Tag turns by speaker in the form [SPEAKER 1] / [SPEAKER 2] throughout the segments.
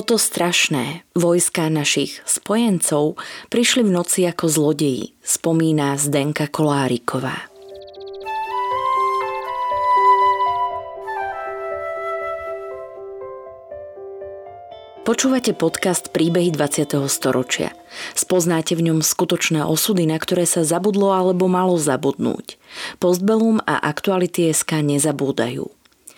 [SPEAKER 1] Bolo to strašné. Vojská našich spojencov prišli v noci ako zlodeji, spomína Zdenka Koláriková. Počúvate podcast Príbehy 20. storočia. Spoznáte v ňom skutočné osudy, na ktoré sa zabudlo alebo malo zabudnúť. Postbellum a aktuality SK nezabúdajú.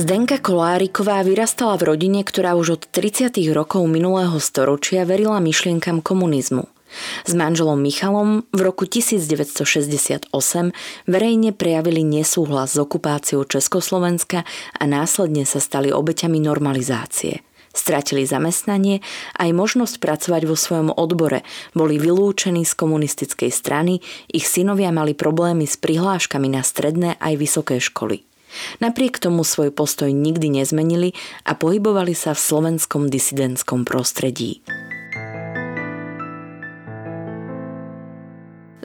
[SPEAKER 1] Zdenka Koláriková vyrastala v rodine, ktorá už od 30. rokov minulého storočia verila myšlienkam komunizmu – s manželom Michalom v roku 1968 verejne prejavili nesúhlas s okupáciou Československa a následne sa stali obeťami normalizácie. Stratili zamestnanie aj možnosť pracovať vo svojom odbore, boli vylúčení z komunistickej strany, ich synovia mali problémy s prihláškami na stredné aj vysoké školy. Napriek tomu svoj postoj nikdy nezmenili a pohybovali sa v slovenskom disidentskom prostredí.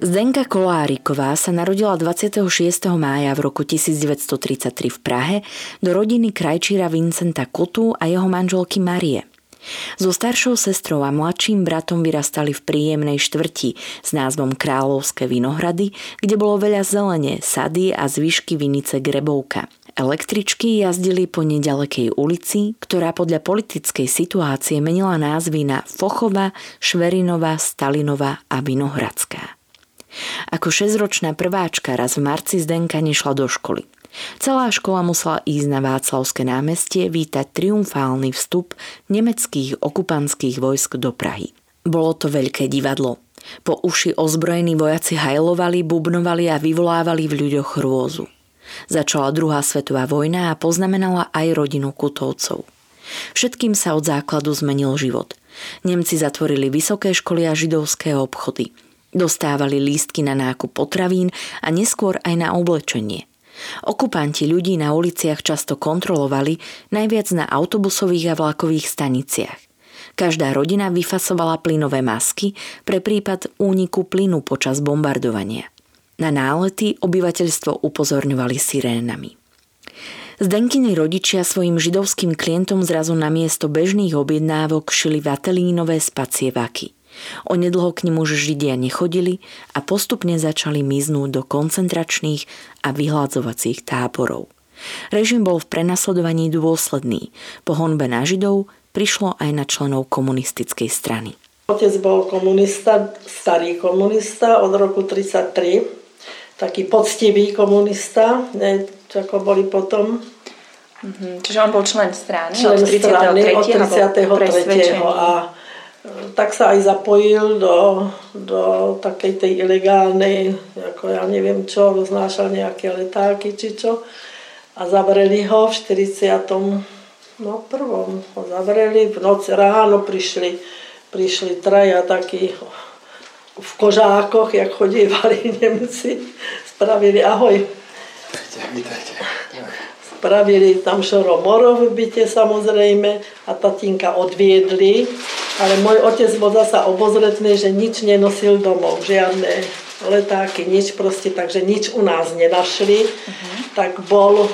[SPEAKER 1] Zdenka Koláriková sa narodila 26. mája v roku 1933 v Prahe do rodiny krajčíra Vincenta Kutu a jeho manželky Marie. So staršou sestrou a mladším bratom vyrastali v príjemnej štvrti s názvom Kráľovské vinohrady, kde bolo veľa zelene, sady a zvyšky vinice Grebovka. Električky jazdili po nedalekej ulici, ktorá podľa politickej situácie menila názvy na Fochova, Šverinová, Stalinová a Vinohradská. Ako šesťročná prváčka raz v marci Zdenka nešla do školy. Celá škola musela ísť na Václavské námestie vítať triumfálny vstup nemeckých okupantských vojsk do Prahy. Bolo to veľké divadlo. Po uši ozbrojení vojaci hajlovali, bubnovali a vyvolávali v ľuďoch hrôzu. Začala druhá svetová vojna a poznamenala aj rodinu Kutovcov. Všetkým sa od základu zmenil život. Nemci zatvorili vysoké školy a židovské obchody – Dostávali lístky na nákup potravín a neskôr aj na oblečenie. Okupanti ľudí na uliciach často kontrolovali, najviac na autobusových a vlakových staniciach. Každá rodina vyfasovala plynové masky pre prípad úniku plynu počas bombardovania. Na nálety obyvateľstvo upozorňovali sirénami. Zdenkiny rodičia svojim židovským klientom zrazu na miesto bežných objednávok šili vatelínové spacie vaky. Onedlho k nim už Židia nechodili a postupne začali miznúť do koncentračných a vyhľadzovacích táborov. Režim bol v prenasledovaní dôsledný. Po honbe na Židov prišlo aj na členov komunistickej strany.
[SPEAKER 2] Otec bol komunista, starý komunista od roku 1933, taký poctivý komunista, ne, ako boli potom.
[SPEAKER 3] Mm-hmm. Čiže on bol člen strany
[SPEAKER 2] člen od 33. Strany, od 33. a tak sa aj zapojil do, do takej tej ilegálnej, ako ja neviem čo, roznášal nejaké letáky či čo. A zavreli ho v 40. No prvom ho zavreli, v noci ráno prišli, prišli traja takí v kožákoch, jak chodívali Nemci, spravili ahoj. Vítajte, Spravili tam šoro moro v byte samozrejme a tatínka odviedli ale môj otec bol zasa obozretný, že nič nenosil domov, žiadne letáky, nič proste, takže nič u nás nenašli. Uh-huh. Tak bol,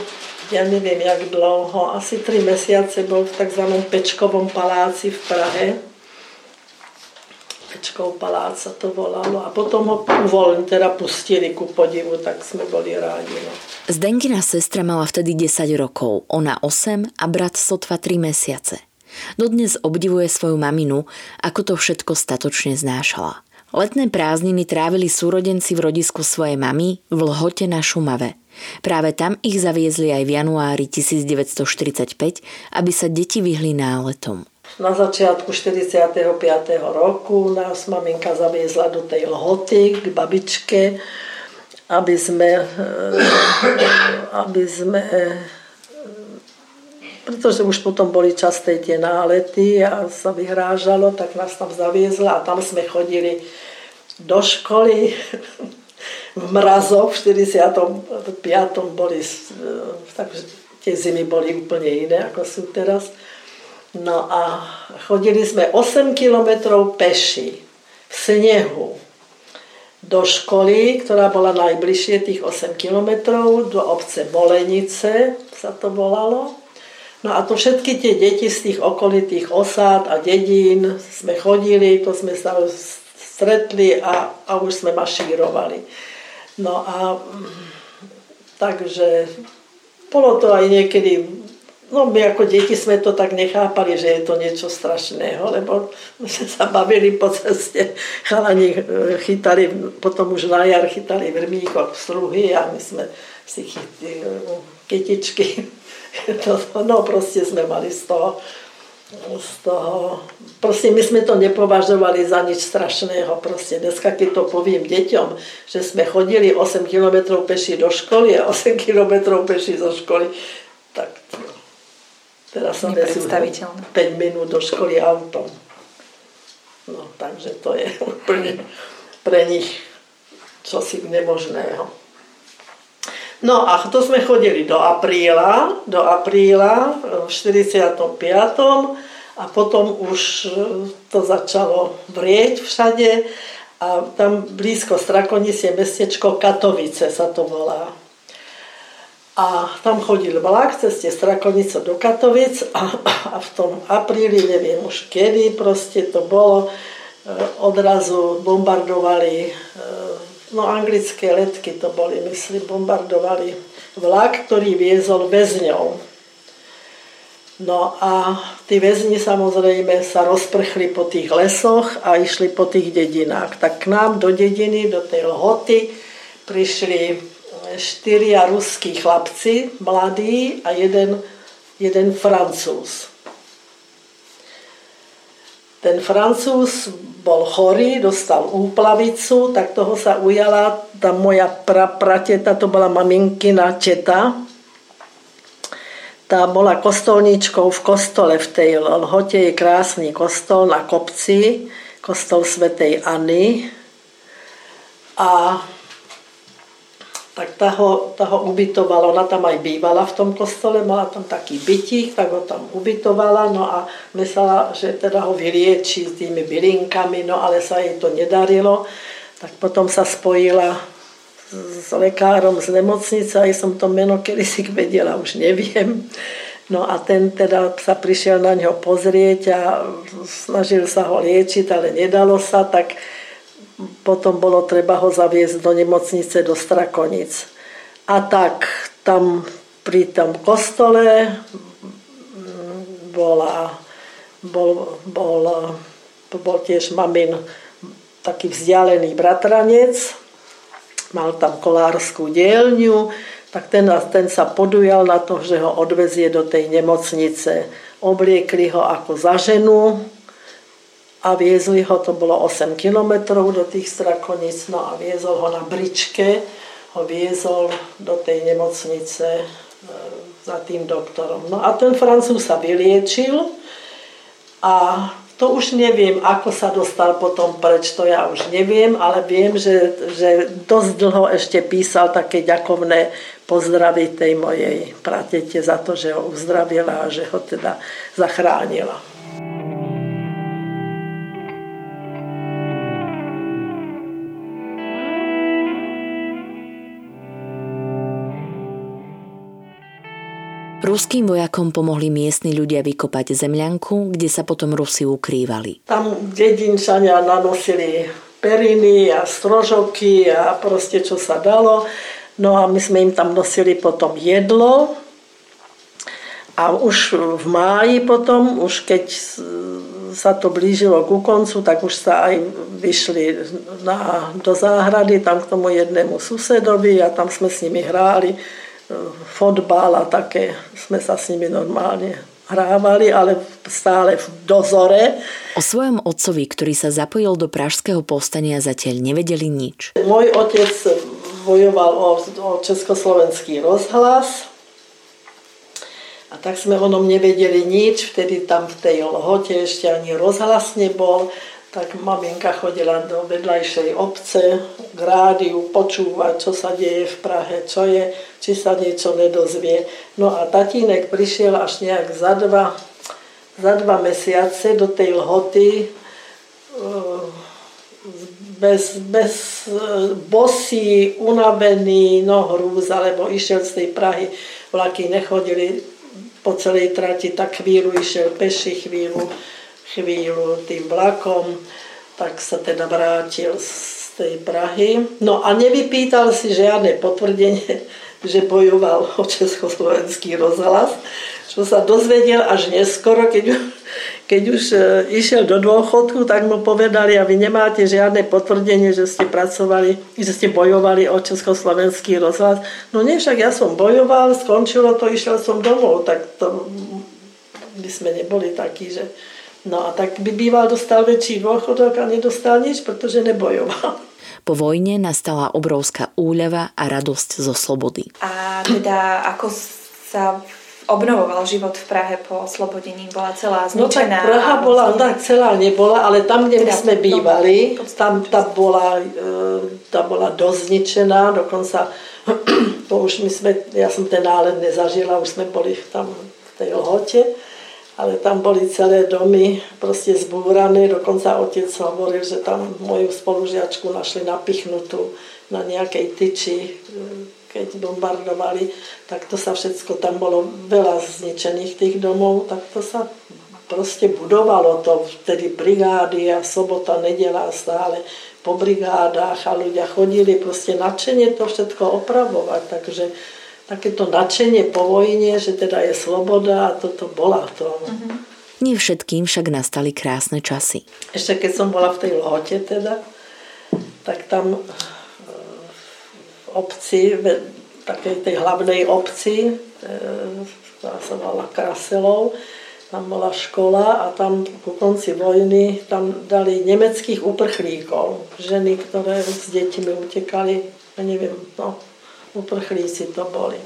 [SPEAKER 2] ja neviem jak dlouho, asi tri mesiace bol v tzv. Pečkovom paláci v Prahe. Pečkov palác sa to volalo. A potom ho uvoľni, teda pustili ku podivu, tak sme boli rádi. No.
[SPEAKER 1] Zdenkina sestra mala vtedy 10 rokov, ona 8 a brat sotva 3 mesiace. Dodnes obdivuje svoju maminu, ako to všetko statočne znášala. Letné prázdniny trávili súrodenci v rodisku svojej mamy v Lhote na Šumave. Práve tam ich zaviezli aj v januári 1945, aby sa deti vyhli náletom.
[SPEAKER 2] Na začiatku 45. roku nás maminka zaviezla do tej lhoty k babičke, aby sme, aby sme pretože už potom boli časté tie nálety a sa vyhrážalo, tak nás tam zaviezla a tam sme chodili do školy v mrazoch v 45. boli, takže tie zimy boli úplne iné, ako sú teraz. No a chodili sme 8 kilometrov peši v snehu do školy, ktorá bola najbližšie tých 8 kilometrov, do obce Bolenice sa to volalo. No a to všetky tie deti z tých okolitých osád a dedín sme chodili, to sme sa stretli a, a už sme mašírovali. No a takže bolo to aj niekedy, no my ako deti sme to tak nechápali, že je to niečo strašného, lebo sme sa bavili po ceste, chalani e, chytali, potom už na jar chytali vrmíkok struhy a my sme si chytili e, kytičky no proste sme mali z toho, z toho, proste my sme to nepovažovali za nič strašného. Proste dneska, keď to poviem deťom, že sme chodili 8 km peši do školy a 8 km peši zo školy, teraz sa vezú 5 minút do školy autom. No, takže to je úplne pre nich čosi nemožného. No a to sme chodili do apríla, do apríla v 45. a potom už to začalo vrieť všade a tam blízko Strakonic je mestečko Katovice sa to volá. A tam chodil vlak cez tie Strakonice do Katovic a, a v tom apríli, neviem už kedy, proste to bolo, e, odrazu bombardovali e, no anglické letky to boli, myslím, bombardovali vlak, ktorý viezol väzňov. No a tí väzni samozrejme sa rozprchli po tých lesoch a išli po tých dedinách. Tak k nám do dediny, do tej Lhoty prišli štyria ruskí chlapci, mladí a jeden, jeden francúz. Ten francúz bol chorý, dostal úplavicu, tak toho sa ujala tá moja pra, prateta, to bola maminkina teta. Tá bola kostolníčkou v kostole v tej Lhote, je krásny kostol na kopci, kostol svätej Anny. A tak tá ho, tá ho ubytovala, ona tam aj bývala v tom kostole, mala tam taký bytík, tak ho tam ubytovala, no a myslela, že teda ho vylieči s tými bylinkami, no ale sa jej to nedarilo, tak potom sa spojila s lekárom z nemocnice, aj som to meno kedy si vedela, už neviem. No a ten teda sa prišiel na ňo pozrieť a snažil sa ho liečiť, ale nedalo sa, tak potom bolo treba ho zaviesť do nemocnice do Strakonic. A tak tam pri tom kostole bola, bol, bol, bol tiež mamin taký vzdialený bratranec, mal tam kolárskú dielňu, tak ten, ten sa podujal na to, že ho odvezie do tej nemocnice. Obliekli ho ako za ženu, a viezli ho, to bolo 8 kilometrov do tých Strakonic, no a viezol ho na bričke, ho viezol do tej nemocnice e, za tým doktorom. No a ten Francúz sa vyliečil a to už neviem, ako sa dostal potom preč, to ja už neviem, ale viem, že, že dosť dlho ešte písal také ďakovné pozdravy tej mojej pratete za to, že ho uzdravila a že ho teda zachránila.
[SPEAKER 1] Ruským vojakom pomohli miestni ľudia vykopať zemľanku, kde sa potom Rusi ukrývali.
[SPEAKER 2] Tam dedinčania nanosili periny a strožoky a proste čo sa dalo. No a my sme im tam nosili potom jedlo. A už v máji potom, už keď sa to blížilo ku koncu, tak už sa aj vyšli na, do záhrady tam k tomu jednému susedovi a tam sme s nimi hráli fotbal a také, sme sa s nimi normálne hrávali, ale stále v dozore.
[SPEAKER 1] O svojom otcovi, ktorý sa zapojil do pražského povstania, zatiaľ nevedeli nič.
[SPEAKER 2] Môj otec bojoval o, o československý rozhlas a tak sme o ňom nevedeli nič, vtedy tam v tej lhote ešte ani rozhlas nebol tak maminka chodila do vedľajšej obce k rádiu počúvať, čo sa deje v Prahe, čo je, či sa niečo nedozvie. No a tatínek prišiel až nejak za dva, za dva mesiace do tej lhoty eh, bez, bez eh, bosí, unavený, no hrúz, alebo išiel z tej Prahy. Vlaky nechodili po celej trati, tak chvíľu išiel peši, chvíľu chvíľu tým vlakom, tak sa teda vrátil z tej Prahy. No a nevypýtal si žiadne potvrdenie, že bojoval o Československý rozhlas, čo sa dozvedel až neskoro, keď, keď už e, išiel do dôchodku, tak mu povedali, a vy nemáte žiadne potvrdenie, že ste pracovali, že ste bojovali o Československý rozhlas. No nie, však ja som bojoval, skončilo to, išiel som domov, tak to by sme neboli takí, že No a tak by býval dostal väčší dôchodok a nedostal nič, pretože nebojoval.
[SPEAKER 1] Po vojne nastala obrovská úľava a radosť zo slobody.
[SPEAKER 3] A teda ako sa obnovoval život v Prahe po oslobodení? Bola celá zničená?
[SPEAKER 2] No tak Praha bola, tak celá nebola, ale tam, kde teda, sme bývali, tam tá bola, e, tá bola dosť zničená, dokonca to už my sme, ja som ten nálet nezažila, už sme boli tam v tej lhote ale tam boli celé domy proste zbúrané, dokonca otec hovoril, že tam moju spolužiačku našli napichnutú na nejakej tyči, keď bombardovali, tak to sa všetko, tam bolo veľa zničených tých domov, tak to sa proste budovalo to, vtedy brigády a sobota, nedela stále po brigádach a ľudia chodili proste nadšenie to všetko opravovať, takže takéto nadšenie po vojne, že teda je sloboda a toto bola to. Uh-huh.
[SPEAKER 1] Nie všetkým však nastali krásne časy.
[SPEAKER 2] Ešte keď som bola v tej lohote teda, tak tam e, v obci, v takej tej hlavnej obci, e, ktorá sa volala Kraselov, tam bola škola a tam ku konci vojny tam dali nemeckých uprchlíkov, ženy, ktoré s deťmi utekali, ja neviem, no, uprchlíci to boli.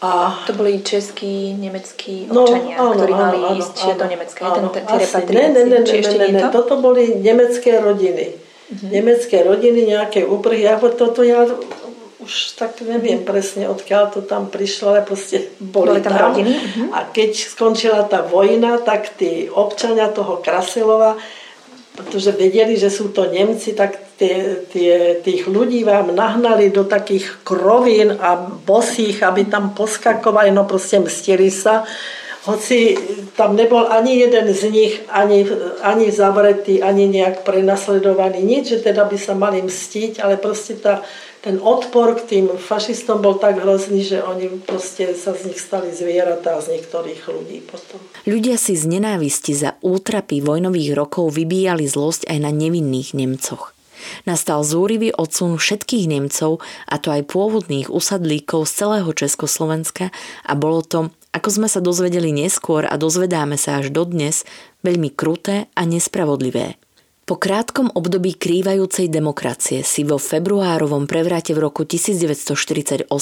[SPEAKER 3] A... To boli českí, nemeckí no, občania, no, áno, ktorí mali áno, ísť áno, do Nemecka. Áno, ten, ten, asi,
[SPEAKER 2] ne, ne, ne, ne, ne, ne, toto boli nemecké rodiny. Uh-huh. Nemecké rodiny, nejaké úprhy. Ja toto ja už tak neviem uh-huh. presne, odkiaľ to tam prišlo, ale proste boli, boli tam. tam. Rodiny? Uh-huh. A keď skončila tá vojna, tak tí občania toho Krasilova pretože vedeli, že sú to Nemci, tak tie, tie, tých ľudí vám nahnali do takých krovín a bosých, aby tam poskakovali, no proste mstili sa. Hoci tam nebol ani jeden z nich ani, ani zavretý, ani nejak prenasledovaný, nič, že teda by sa mali mstiť, ale proste tá, ten odpor k tým fašistom bol tak hrozný, že oni proste sa z nich stali zvieratá z niektorých ľudí potom.
[SPEAKER 1] Ľudia si z nenávisti za útrapy vojnových rokov vybíjali zlosť aj na nevinných Nemcoch. Nastal zúrivý odsun všetkých Nemcov, a to aj pôvodných usadlíkov z celého Československa a bolo to, ako sme sa dozvedeli neskôr a dozvedáme sa až dodnes, veľmi kruté a nespravodlivé. Po krátkom období krývajúcej demokracie si vo februárovom prevrate v roku 1948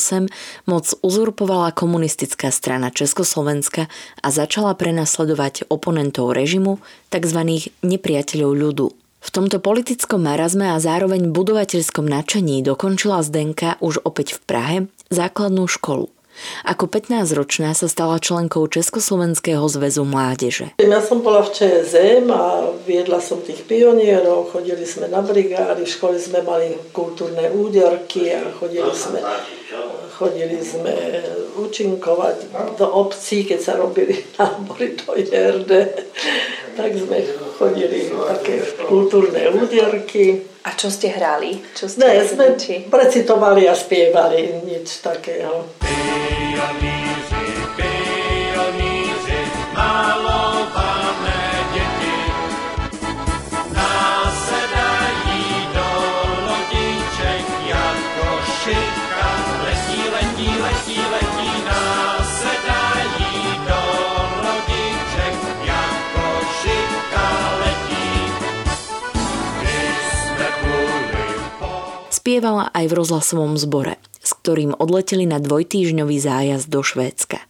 [SPEAKER 1] moc uzurpovala komunistická strana Československa a začala prenasledovať oponentov režimu, tzv. nepriateľov ľudu. V tomto politickom marazme a zároveň budovateľskom nadšení dokončila Zdenka už opäť v Prahe základnú školu. Ako 15-ročná sa stala členkou Československého zväzu mládeže.
[SPEAKER 2] Ja som bola v ČSM a viedla som tých pionierov, chodili sme na brigády, v škole sme mali kultúrne úderky a chodili sme, chodili sme účinkovať do obcí, keď sa robili nábory do JRD, tak sme chodili také kultúrne úderky.
[SPEAKER 3] A čo ste hrali? Čo
[SPEAKER 2] ste ne, sme precitovali a spievali, nič takého. Pioníři,
[SPEAKER 1] Spievala aj v rozhlasovom zbore, s ktorým odleteli na dvojtýžňový zájazd do Švédska.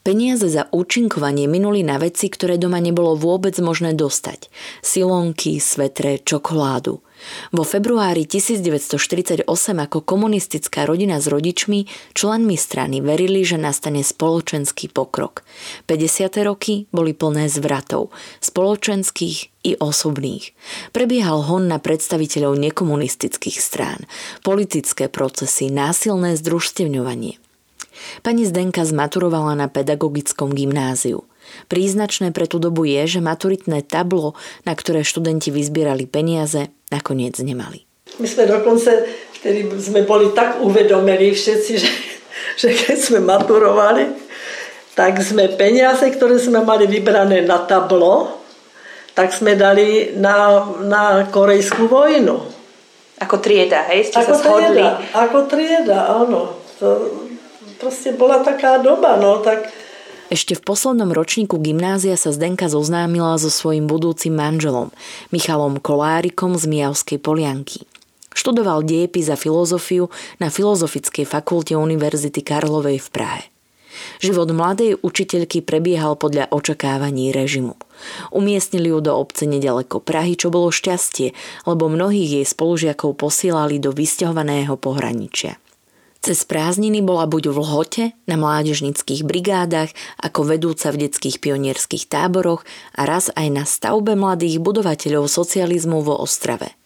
[SPEAKER 1] Peniaze za účinkovanie minuli na veci, ktoré doma nebolo vôbec možné dostať. Silonky, svetre, čokoládu. Vo februári 1948 ako komunistická rodina s rodičmi, členmi strany verili, že nastane spoločenský pokrok. 50. roky boli plné zvratov, spoločenských i osobných. Prebiehal hon na predstaviteľov nekomunistických strán, politické procesy, násilné združstevňovanie. Pani Zdenka zmaturovala na pedagogickom gymnáziu. Príznačné pre tú dobu je, že maturitné tablo, na ktoré študenti vyzbierali peniaze, nakoniec nemali.
[SPEAKER 2] My sme dokonca, vtedy sme boli tak uvedomení všetci, že, že keď sme maturovali, tak sme peniaze, ktoré sme mali vybrané na tablo, tak sme dali na, na korejskú vojnu.
[SPEAKER 3] Ako trieda, hej? Ste
[SPEAKER 2] ako sa shodli. Trieda, ako trieda, áno. To, proste bola taká doba, no tak...
[SPEAKER 1] Ešte v poslednom ročníku gymnázia sa Zdenka zoznámila so svojím budúcim manželom, Michalom Kolárikom z Mijavskej Polianky. Študoval diepis a filozofiu na Filozofickej fakulte Univerzity Karlovej v Prahe. Život mladej učiteľky prebiehal podľa očakávaní režimu. Umiestnili ju do obce nedaleko Prahy, čo bolo šťastie, lebo mnohých jej spolužiakov posielali do vysťahovaného pohraničia. Cez prázdniny bola buď v Lhote, na mládežnických brigádach, ako vedúca v detských pionierských táboroch a raz aj na stavbe mladých budovateľov socializmu vo Ostrave.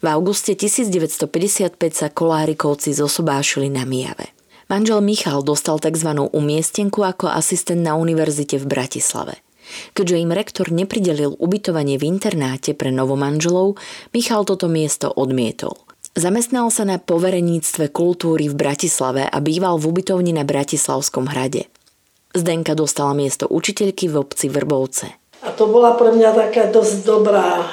[SPEAKER 1] V auguste 1955 sa kolárikovci zosobášili na Mijave. Manžel Michal dostal tzv. umiestenku ako asistent na univerzite v Bratislave. Keďže im rektor nepridelil ubytovanie v internáte pre novomanželov, Michal toto miesto odmietol – Zamestnal sa na povereníctve kultúry v Bratislave a býval v ubytovni na Bratislavskom hrade. Zdenka dostala miesto učiteľky v obci Vrbovce.
[SPEAKER 2] A to bola pre mňa taká dosť dobrá e,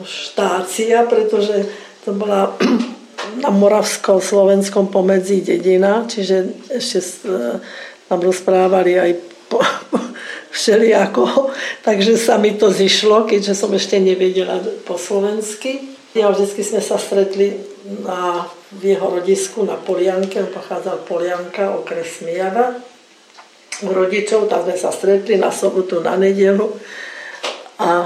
[SPEAKER 2] štácia, pretože to bola na Moravsko-Slovenskom pomedzi dedina, čiže ešte e, tam rozprávali aj po, všelijako, takže sa mi to zišlo, keďže som ešte nevedela po slovensky. Ja vždy sme sa stretli na, v jeho rodisku na Polianke, on pochádzal Polianka, okres Mijava. U rodičov, tam sme sa stretli na sobotu, na nedelu a,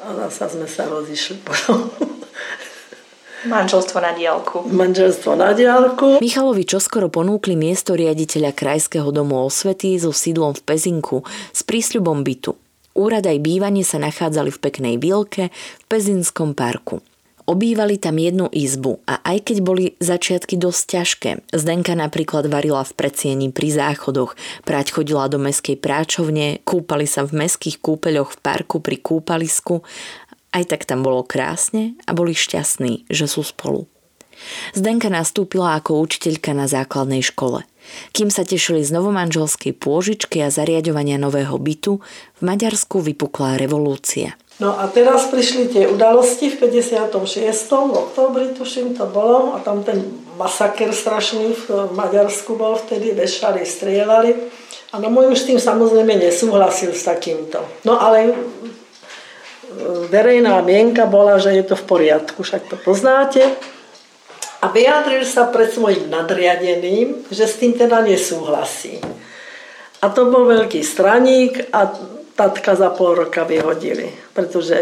[SPEAKER 2] a zase sme sa rozišli potom.
[SPEAKER 3] Manželstvo na diálku.
[SPEAKER 2] Manželstvo na diálku.
[SPEAKER 1] Michalovi čoskoro ponúkli miesto riaditeľa Krajského domu osvety so sídlom v Pezinku s prísľubom bytu. Úrad aj bývanie sa nachádzali v peknej výlke v Pezinskom parku. Obývali tam jednu izbu a aj keď boli začiatky dosť ťažké, Zdenka napríklad varila v predsieni pri záchodoch, práť chodila do meskej práčovne, kúpali sa v meských kúpeľoch v parku pri kúpalisku, aj tak tam bolo krásne a boli šťastní, že sú spolu. Zdenka nastúpila ako učiteľka na základnej škole – kým sa tešili z novomanželskej pôžičky a zariadovania nového bytu, v Maďarsku vypukla revolúcia.
[SPEAKER 2] No a teraz prišli tie udalosti v 56. v oktobri, tuším, to bolo, a tam ten masaker strašný v Maďarsku bol vtedy, vešali, strieľali. A no môj už tým samozrejme nesúhlasil s takýmto. No ale e, verejná mienka bola, že je to v poriadku, však to poznáte a vyjadril sa pred svojim nadriadeným, že s tým teda nesúhlasí. A to bol veľký straník a tatka za pol roka vyhodili, pretože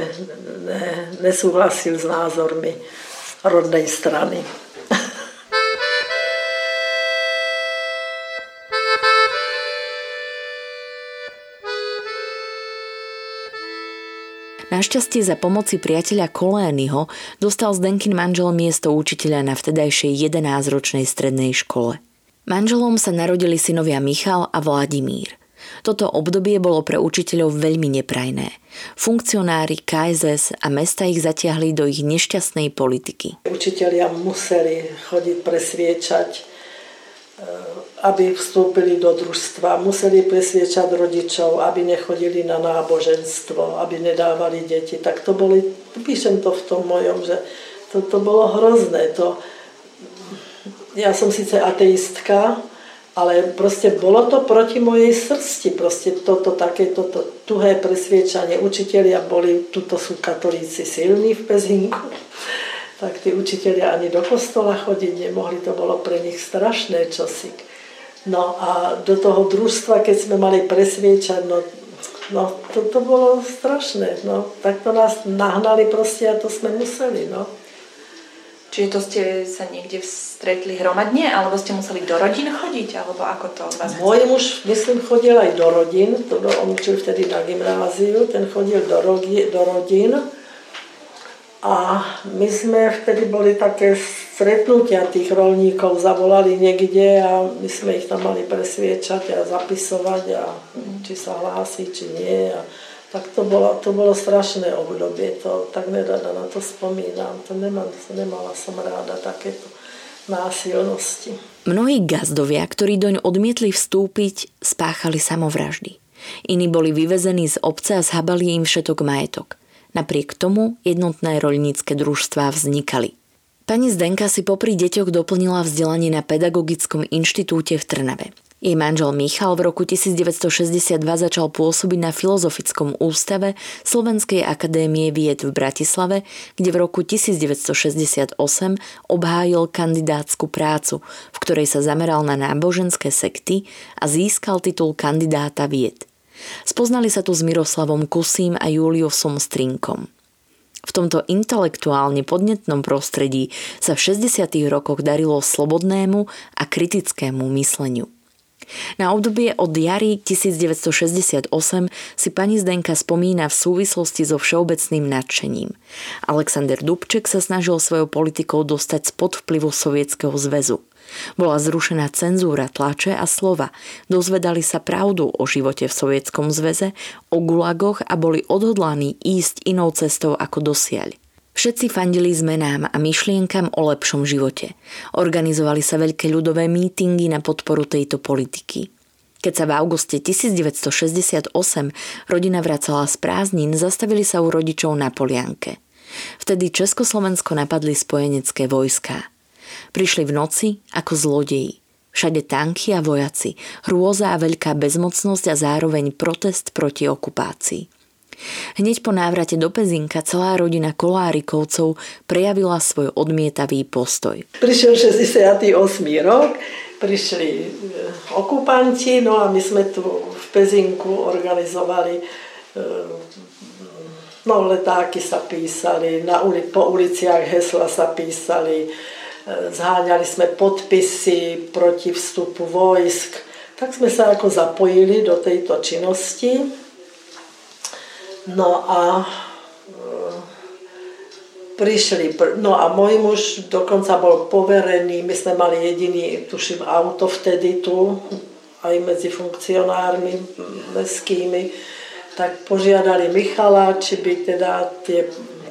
[SPEAKER 2] ne, nesúhlasil s názormi rodnej strany.
[SPEAKER 1] Našťastie za pomoci priateľa Kolényho dostal Zdenkin manžel miesto učiteľa na vtedajšej 11-ročnej strednej škole. Manželom sa narodili synovia Michal a Vladimír. Toto obdobie bolo pre učiteľov veľmi neprajné. Funkcionári KSS a mesta ich zatiahli do ich nešťastnej politiky.
[SPEAKER 2] Učiteľia museli chodiť presviečať aby vstúpili do družstva. Museli presviečať rodičov, aby nechodili na náboženstvo, aby nedávali deti. Tak to boli, píšem to v tom mojom, že to, to bolo hrozné. To, ja som síce ateistka, ale proste bolo to proti mojej srsti. Proste toto také, toto tuhé presviečanie. Učitelia boli, tuto sú katolíci silní v Pezinku. Tak tí učiteľia ani do kostola chodiť nemohli, to bolo pre nich strašné čosi. No a do toho družstva, keď sme mali presviečať, no, no to, to bolo strašné. No. Tak to nás nahnali proste a to sme museli. No.
[SPEAKER 3] Čiže to ste sa niekde stretli hromadne, alebo ste museli do rodín chodiť, alebo ako to vás
[SPEAKER 2] Môj muž, myslím, chodil aj do rodín, to on učil vtedy na gymnáziu, ten chodil do, rogi, do rodín. A my sme vtedy boli také stretnutia tých rolníkov, zavolali niekde a my sme ich tam mali presviečať a zapisovať a či sa hlási, či nie. A tak to bolo, to bolo strašné obdobie, to tak nerada na to spomínam, to nemám, nemala som ráda takéto násilnosti.
[SPEAKER 1] Mnohí gazdovia, ktorí doň odmietli vstúpiť, spáchali samovraždy. Iní boli vyvezení z obce a zhabali im všetok majetok. Napriek tomu jednotné roľnícke družstvá vznikali. Pani Zdenka si popri deťoch doplnila vzdelanie na Pedagogickom inštitúte v Trnave. Jej manžel Michal v roku 1962 začal pôsobiť na Filozofickom ústave Slovenskej akadémie vied v Bratislave, kde v roku 1968 obhájil kandidátsku prácu, v ktorej sa zameral na náboženské sekty a získal titul kandidáta vied. Spoznali sa tu s Miroslavom Kusím a Juliusom Strinkom. V tomto intelektuálne podnetnom prostredí sa v 60. rokoch darilo slobodnému a kritickému mysleniu. Na obdobie od jary 1968 si pani Zdenka spomína v súvislosti so všeobecným nadšením. Alexander Dubček sa snažil svojou politikou dostať spod vplyvu Sovietskeho zväzu. Bola zrušená cenzúra tlače a slova. Dozvedali sa pravdu o živote v Sovietskom zväze, o gulagoch a boli odhodlaní ísť inou cestou ako dosiaľ. Všetci fandili zmenám a myšlienkam o lepšom živote. Organizovali sa veľké ľudové mítingy na podporu tejto politiky. Keď sa v auguste 1968 rodina vracala z prázdnin, zastavili sa u rodičov na Polianke. Vtedy Československo napadli spojenecké vojská. Prišli v noci ako zlodeji. Všade tanky a vojaci, hrôza a veľká bezmocnosť a zároveň protest proti okupácii. Hneď po návrate do Pezinka celá rodina Kolárikovcov prejavila svoj odmietavý postoj.
[SPEAKER 2] Prišiel 68. rok, prišli e, okupanti, no a my sme tu v Pezinku organizovali e, no letáky sa písali, na uli, po uliciach hesla sa písali, zháňali sme podpisy proti vstupu vojsk. Tak sme sa ako zapojili do tejto činnosti. No a e, prišli, no a môj muž dokonca bol poverený, my sme mali jediný, tuším, auto vtedy tu, aj medzi funkcionármi mestskými, tak požiadali Michala, či by teda tie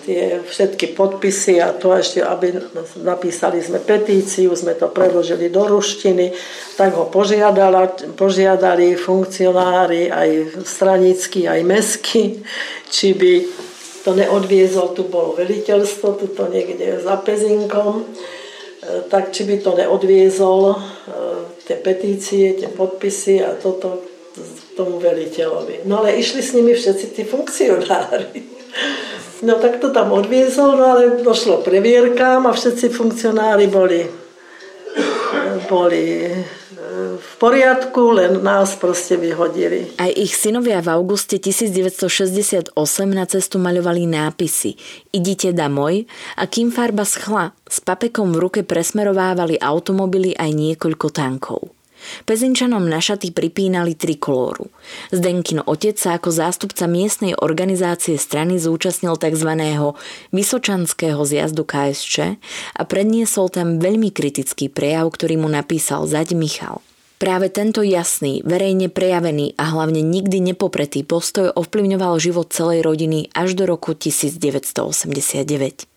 [SPEAKER 2] tie všetky podpisy a to ešte, aby napísali sme petíciu, sme to preložili do ruštiny, tak ho požiadali funkcionári aj stranickí, aj mesky, či by to neodviezol, tu bolo veliteľstvo, tu to niekde za Pezinkom, e, tak či by to neodviezol e, tie petície, tie podpisy a toto tomu veliteľovi. No ale išli s nimi všetci tí funkcionári. No tak to tam odviezol, no ale došlo previerkám a všetci funkcionári boli, boli e, v poriadku, len nás proste vyhodili.
[SPEAKER 1] Aj ich synovia v auguste 1968 na cestu maľovali nápisy Idite damoj a kým farba schla, s papekom v ruke presmerovávali automobily aj niekoľko tankov. Pezinčanom na šaty pripínali trikolóru. Zdenkin otec sa ako zástupca miestnej organizácie strany zúčastnil tzv. Vysočanského zjazdu KSČ a predniesol tam veľmi kritický prejav, ktorý mu napísal Zaď Michal. Práve tento jasný, verejne prejavený a hlavne nikdy nepopretý postoj ovplyvňoval život celej rodiny až do roku 1989.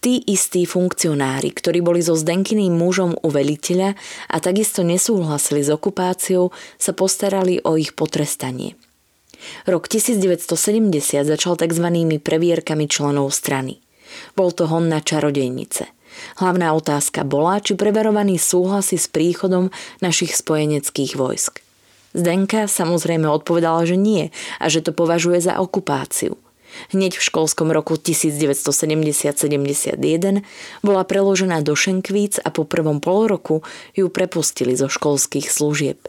[SPEAKER 1] Tí istí funkcionári, ktorí boli so Zdenkyným mužom u veliteľa a takisto nesúhlasili s okupáciou, sa postarali o ich potrestanie. Rok 1970 začal tzv. previerkami členov strany. Bol to hon na čarodejnice. Hlavná otázka bola, či preverovaný súhlasí s príchodom našich spojeneckých vojsk. Zdenka samozrejme odpovedala, že nie a že to považuje za okupáciu. Hneď v školskom roku 1970-71 bola preložená do Šenkvíc a po prvom poloroku ju prepustili zo školských služieb.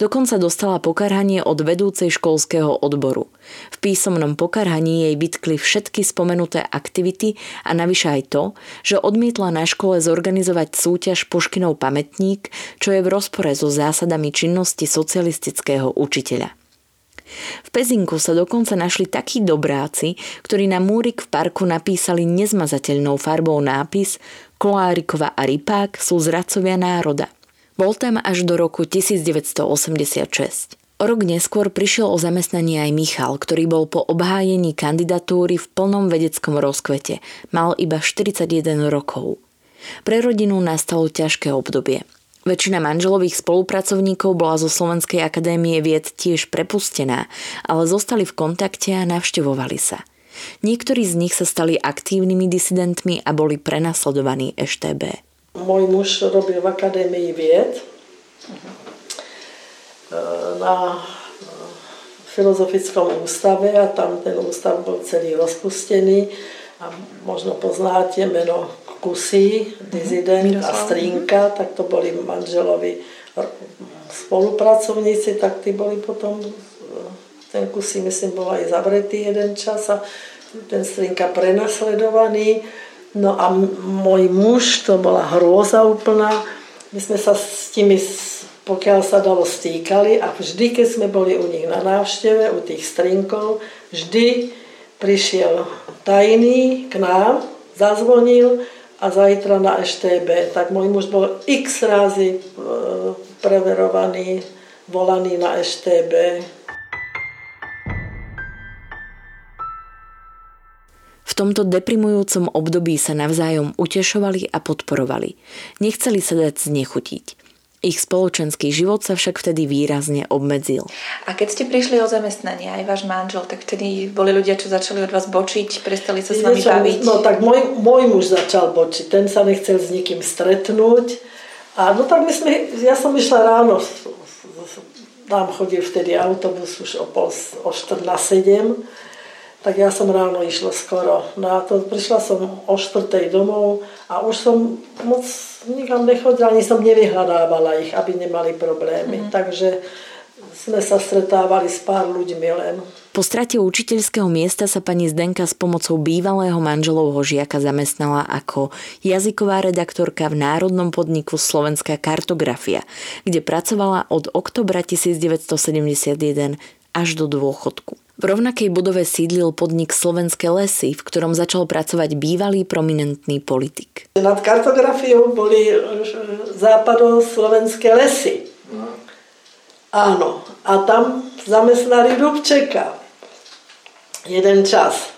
[SPEAKER 1] Dokonca dostala pokarhanie od vedúcej školského odboru. V písomnom pokarhaní jej vytkli všetky spomenuté aktivity a navyše aj to, že odmietla na škole zorganizovať súťaž Puškinov pamätník, čo je v rozpore so zásadami činnosti socialistického učiteľa. V Pezinku sa dokonca našli takí dobráci, ktorí na múrik v parku napísali nezmazateľnou farbou nápis Kolárikova a Rypák sú zradcovia národa. Bol tam až do roku 1986. O rok neskôr prišiel o zamestnanie aj Michal, ktorý bol po obhájení kandidatúry v plnom vedeckom rozkvete. Mal iba 41 rokov. Pre rodinu nastalo ťažké obdobie. Väčšina manželových spolupracovníkov bola zo Slovenskej akadémie vied tiež prepustená, ale zostali v kontakte a navštevovali sa. Niektorí z nich sa stali aktívnymi disidentmi a boli prenasledovaní EŠTB.
[SPEAKER 2] Môj muž robil v Akadémii vied na filozofickom ústave a tam ten ústav bol celý rozpustený a možno poznáte meno Kusy, dizident a Strinka, tak to boli manželovi spolupracovníci, tak tí boli potom, ten Kusy myslím bol aj zavretý jeden čas a ten Strinka prenasledovaný. No a môj muž, to bola hrôza úplná. My sme sa s tými, pokiaľ sa dalo, stýkali a vždy, keď sme boli u nich na návšteve, u tých strinkov, vždy prišiel tajný k nám, zazvonil a zajtra na EŠTB. Tak môj muž bol x razy e, preverovaný, volaný na EŠTB
[SPEAKER 1] tomto deprimujúcom období sa navzájom utešovali a podporovali. Nechceli sa dať znechutiť. Ich spoločenský život sa však vtedy výrazne obmedzil.
[SPEAKER 3] A keď ste prišli o zamestnanie, aj váš manžel, tak vtedy boli ľudia, čo začali od vás bočiť, prestali sa s vami baviť?
[SPEAKER 2] No tak môj, môj muž začal bočiť, ten sa nechcel s nikým stretnúť. A no tak my sme, ja som išla ráno, nám chodil vtedy autobus už o, pol, o 4 na 7 tak ja som ráno išla skoro. No a to prišla som o štvrtej domov a už som moc nikam nechodila, ani som nevyhľadávala ich, aby nemali problémy. Mm. Takže sme sa stretávali s pár ľuďmi len.
[SPEAKER 1] Po strate učiteľského miesta sa pani Zdenka s pomocou bývalého manželovho žiaka zamestnala ako jazyková redaktorka v národnom podniku Slovenská kartografia, kde pracovala od oktobra 1971 až do dôchodku. V rovnakej budove sídlil podnik Slovenské lesy, v ktorom začal pracovať bývalý prominentný politik.
[SPEAKER 2] Nad kartografiou boli e, západoslovenské lesy. Áno. A tam zamestnali Dubčeka. Jeden čas.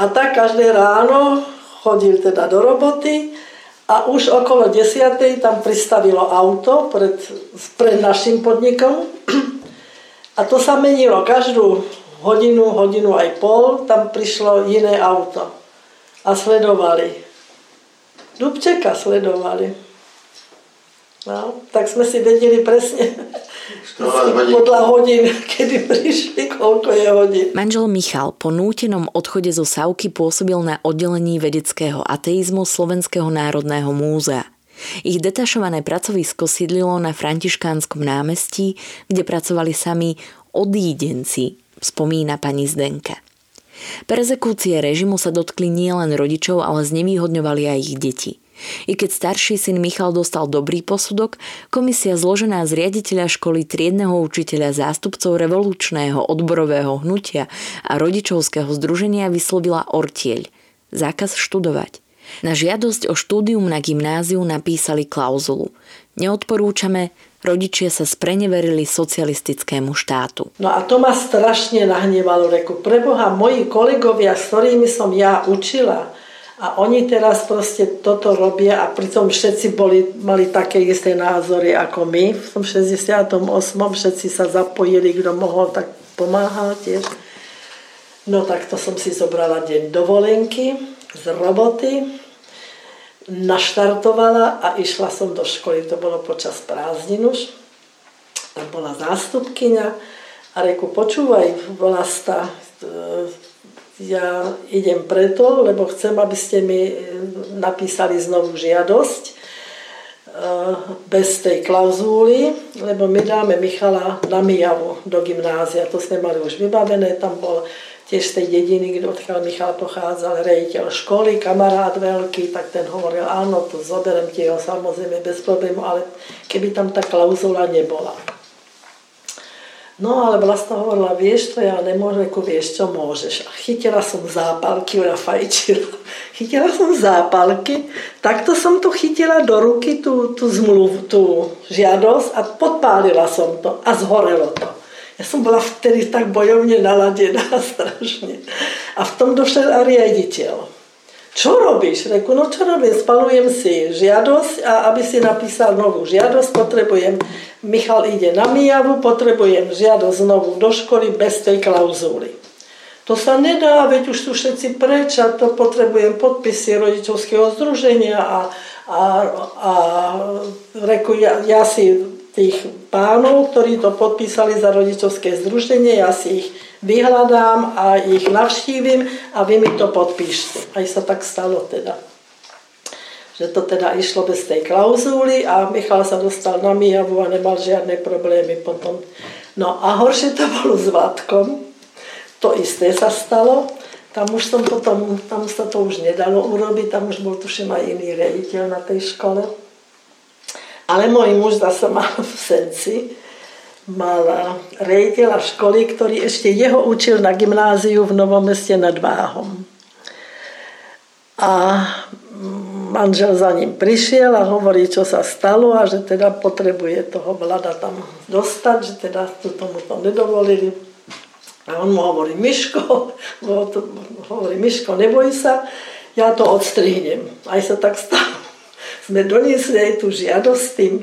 [SPEAKER 2] A tak každé ráno chodil teda do roboty a už okolo desiatej tam pristavilo auto pred, pred našim podnikom a to sa menilo. Každú hodinu, hodinu aj pol, tam prišlo iné auto. A sledovali. Dubčeka sledovali. No, tak sme si vedeli presne podľa hodín, kedy prišli, koľko je hodín.
[SPEAKER 1] Manžel Michal po nútenom odchode zo Savky pôsobil na oddelení vedeckého ateizmu Slovenského národného múzea. Ich detašované pracovisko sídlilo na Františkánskom námestí, kde pracovali sami odídenci, spomína pani Zdenka. Perzekúcie režimu sa dotkli nielen rodičov, ale znevýhodňovali aj ich deti. I keď starší syn Michal dostal dobrý posudok, komisia zložená z riaditeľa školy, triedneho učiteľa, zástupcov revolučného odborového hnutia a rodičovského združenia vyslovila ortieľ. Zákaz študovať. Na žiadosť o štúdium na gymnáziu napísali klauzulu. Neodporúčame, rodičia sa spreneverili socialistickému štátu.
[SPEAKER 2] No a to ma strašne nahnevalo. Reku, preboha, moji kolegovia, s ktorými som ja učila, a oni teraz proste toto robia a pritom všetci boli, mali také isté názory ako my. V tom 68. všetci sa zapojili, kto mohol, tak pomáhal tiež. No tak to som si zobrala deň dovolenky z roboty, naštartovala a išla som do školy. To bolo počas prázdnin už. Tam bola zástupkyňa a reku, počúvaj, Vlasta, ja idem preto, lebo chcem, aby ste mi napísali znovu žiadosť e, bez tej klauzúly, lebo my dáme Michala na Mijavu do gymnázia. To sme mali už vybavené, tam bol tiež z tej dediny, odkiaľ Michal pochádzal, rejiteľ školy, kamarát veľký, tak ten hovoril, áno, to zoberiem ti ho samozrejme bez problému, ale keby tam tá klauzula nebola. No ale vlastne hovorila, vieš to, ja nemôžem, ako vieš čo môžeš. A chytila som zápalky, ona fajčila. Chytila som zápalky, takto som to chytila do ruky, tú, tú zmluvu, tú žiadosť a podpálila som to a zhorelo to. Ja som bola vtedy tak bojovne naladená strašne. A v tom došiel aj riaditeľ. Čo robíš? Reku, no čo robím? Spalujem si žiadosť a aby si napísal novú žiadosť, potrebujem, Michal ide na Mijavu, potrebujem žiadosť znovu do školy bez tej klauzúly. To sa nedá, veď už sú všetci preč a to potrebujem podpisy rodičovského združenia a, a, a reku, ja, ja si tých pánov, ktorí to podpísali za rodičovské združenie, ja si ich vyhľadám a ich navštívim a vy mi to podpíšte. Aj sa tak stalo teda. Že to teda išlo bez tej klauzúly a Michal sa dostal na Mijavu a nemal žiadne problémy potom. No a horšie to bolo s Vátkom. To isté sa stalo. Tam už som potom, tam sa to už nedalo urobiť, tam už bol tuším aj iný riaditeľ na tej škole. Ale môj muž zase mal v Senci, mal rejiteľa školy, ktorý ešte jeho učil na gymnáziu v Novom meste nad Váhom. A manžel za ním prišiel a hovorí, čo sa stalo a že teda potrebuje toho vlada tam dostať, že teda to tomu to nedovolili. A on mu hovorí, Miško, hovorí, Miško, neboj sa, ja to odstrihnem. Aj sa tak stalo. Sme doniesli aj tú žiadosť s tým,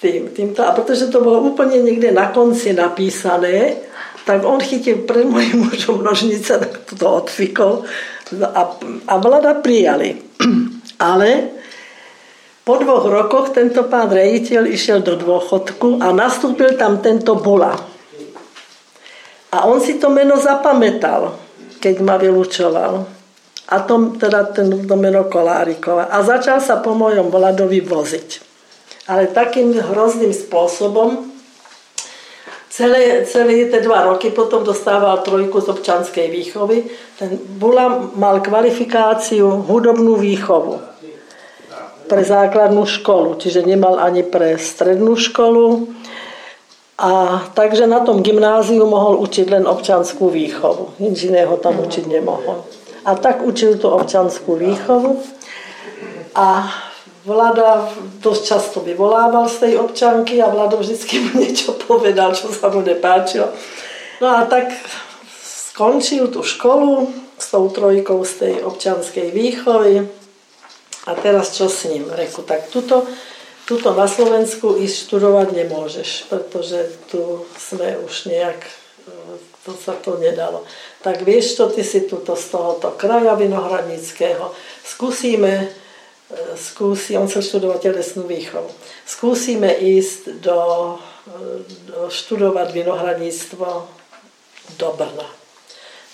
[SPEAKER 2] tým, týmto. A pretože to bolo úplne niekde na konci napísané, tak on chytil pred mojim mužom nožnice, tak to odfikol a, a vláda prijali. Ale po dvoch rokoch tento pán rejiteľ išiel do dôchodku a nastúpil tam tento Bula. A on si to meno zapamätal, keď ma vylúčoval. A to, teda ten, to meno Kolárikova. A začal sa po mojom Vladovi voziť ale takým hrozným spôsobom. Celé, celé tie dva roky potom dostával trojku z občanskej výchovy. Ten Bula mal kvalifikáciu hudobnú výchovu pre základnú školu, čiže nemal ani pre strednú školu. A takže na tom gymnáziu mohol učiť len občanskú výchovu. Nič iného tam učiť nemohol. A tak učil tú občanskú výchovu. A Vlada dosť často vyvolával z tej občanky a Vlado vždycky mu niečo povedal, čo sa mu nepáčilo. No a tak skončil tú školu s tou trojkou z tej občanskej výchovy. A teraz čo s ním? Reku, tak tuto, tuto na Slovensku ísť študovať nemôžeš, pretože tu sme už nejak, to sa to nedalo. Tak vieš čo, ty si tuto z tohoto kraja Vinohradnického. Skúsime skúsi, on chcel študovať telesnú výchovu. Skúsime ísť do, do študovať vinohradníctvo do Brna.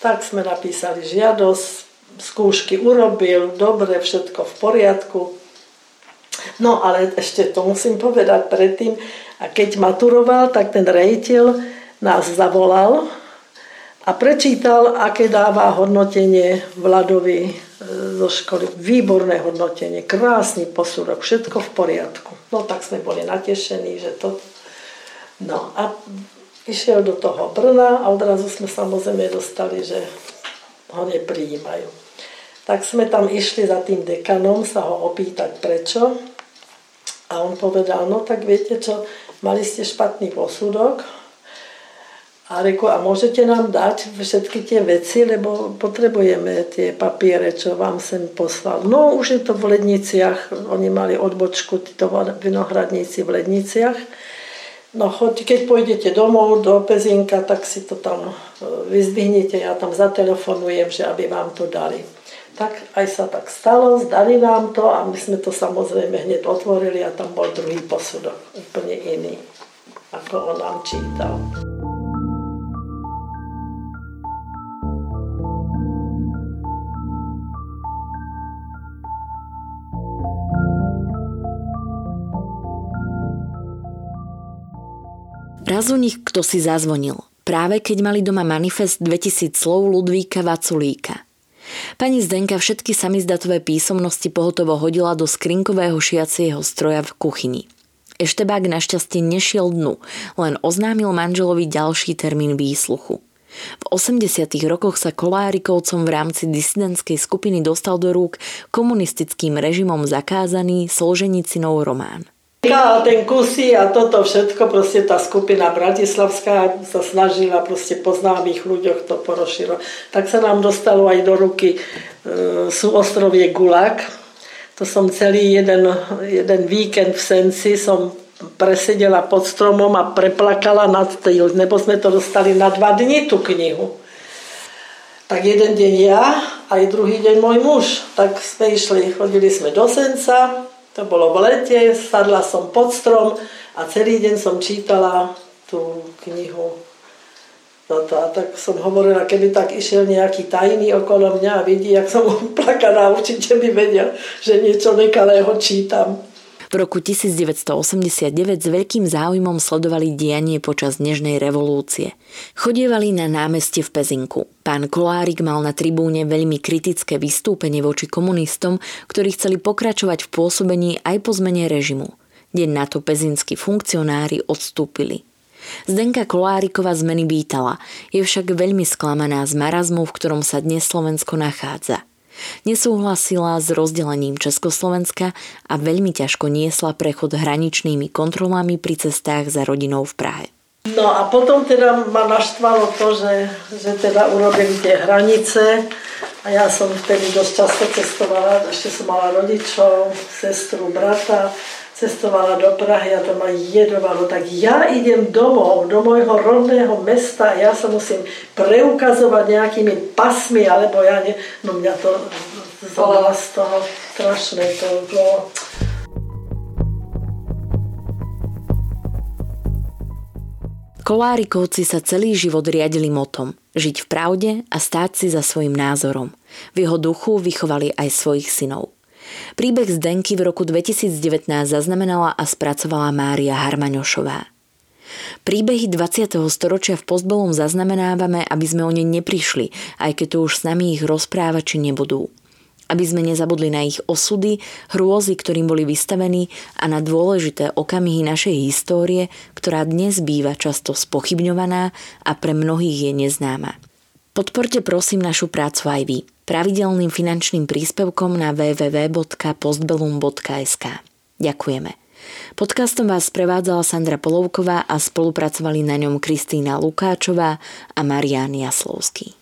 [SPEAKER 2] Tak sme napísali žiadosť, skúšky urobil, dobre, všetko v poriadku. No ale ešte to musím povedať predtým, a keď maturoval, tak ten rejiteľ nás zavolal a prečítal, aké dáva hodnotenie Vladovi e, zo školy. Výborné hodnotenie, krásny posudok, všetko v poriadku. No tak sme boli natešení, že to... No a išiel do toho Brna a odrazu sme samozrejme dostali, že ho neprijímajú. Tak sme tam išli za tým dekanom sa ho opýtať prečo. A on povedal, no tak viete čo, mali ste špatný posudok, a reku, a môžete nám dať všetky tie veci, lebo potrebujeme tie papiere, čo vám sem poslal. No, už je to v Ledniciach, oni mali odbočku, títo vinohradníci v Ledniciach. No, choď, keď pôjdete domov do Pezinka, tak si to tam e, vyzdvihnete, ja tam zatelefonujem, že aby vám to dali. Tak aj sa tak stalo, zdali nám to a my sme to samozrejme hneď otvorili a tam bol druhý posudok, úplne iný, ako on nám čítal.
[SPEAKER 1] Raz nich kto si zazvonil. Práve keď mali doma manifest 2000 slov Ludvíka Vaculíka. Pani Zdenka všetky samizdatové písomnosti pohotovo hodila do skrinkového šiacieho stroja v kuchyni. Eštebák našťastie nešiel dnu, len oznámil manželovi ďalší termín výsluchu. V 80. rokoch sa Kolárikovcom v rámci disidentskej skupiny dostal do rúk komunistickým režimom zakázaný Solženicinov román.
[SPEAKER 2] A ten kusy a toto všetko, proste tá skupina Bratislavská sa snažila proste po známych ľuďoch to porošilo. Tak sa nám dostalo aj do ruky e, sú ostrovie Gulag. To som celý jeden, jeden víkend v Senci som presedela pod stromom a preplakala nad tým, nebo sme to dostali na dva dni tú knihu. Tak jeden deň ja, aj druhý deň môj muž. Tak sme išli, chodili sme do Senca, to bolo v lete, sadla som pod strom a celý deň som čítala tú knihu. Toto. A tak som hovorila, keby tak išiel nejaký tajný okolo mňa a vidí, jak som plakaná, určite by vedel, že niečo nekalého čítam.
[SPEAKER 1] V roku 1989 s veľkým záujmom sledovali dianie počas Dnežnej revolúcie. Chodievali na námestie v Pezinku. Pán Kolárik mal na tribúne veľmi kritické vystúpenie voči komunistom, ktorí chceli pokračovať v pôsobení aj po zmene režimu. Deň na to pezinskí funkcionári odstúpili. Zdenka Kolárikova zmeny vítala, je však veľmi sklamaná z marazmu, v ktorom sa dnes Slovensko nachádza – Nesúhlasila s rozdelením Československa a veľmi ťažko niesla prechod hraničnými kontrolami pri cestách za rodinou v Prahe.
[SPEAKER 2] No a potom teda ma naštvalo to, že, že teda urobili tie hranice a ja som vtedy dosť často cestovala, ešte som mala rodičov, sestru, brata cestovala do Prahy a to ma jedovalo, tak ja idem domov, do môjho rodného mesta a ja sa musím preukazovať nejakými pasmi, alebo ja ne, no mňa to zvolala z toho strašné, to bolo...
[SPEAKER 1] Kolárikovci sa celý život riadili motom žiť v pravde a stáť si za svojim názorom. V jeho duchu vychovali aj svojich synov. Príbeh Zdenky v roku 2019 zaznamenala a spracovala Mária Harmaňošová. Príbehy 20. storočia v postbolom zaznamenávame, aby sme o ne neprišli, aj keď tu už s nami ich rozprávači nebudú. Aby sme nezabudli na ich osudy, hrôzy, ktorým boli vystavení a na dôležité okamihy našej histórie, ktorá dnes býva často spochybňovaná a pre mnohých je neznáma. Podporte prosím našu prácu aj vy pravidelným finančným príspevkom na www.postbellum.sk. Ďakujeme. Podcastom vás prevádzala Sandra Polovková a spolupracovali na ňom Kristýna Lukáčová a Marián Jaslovský.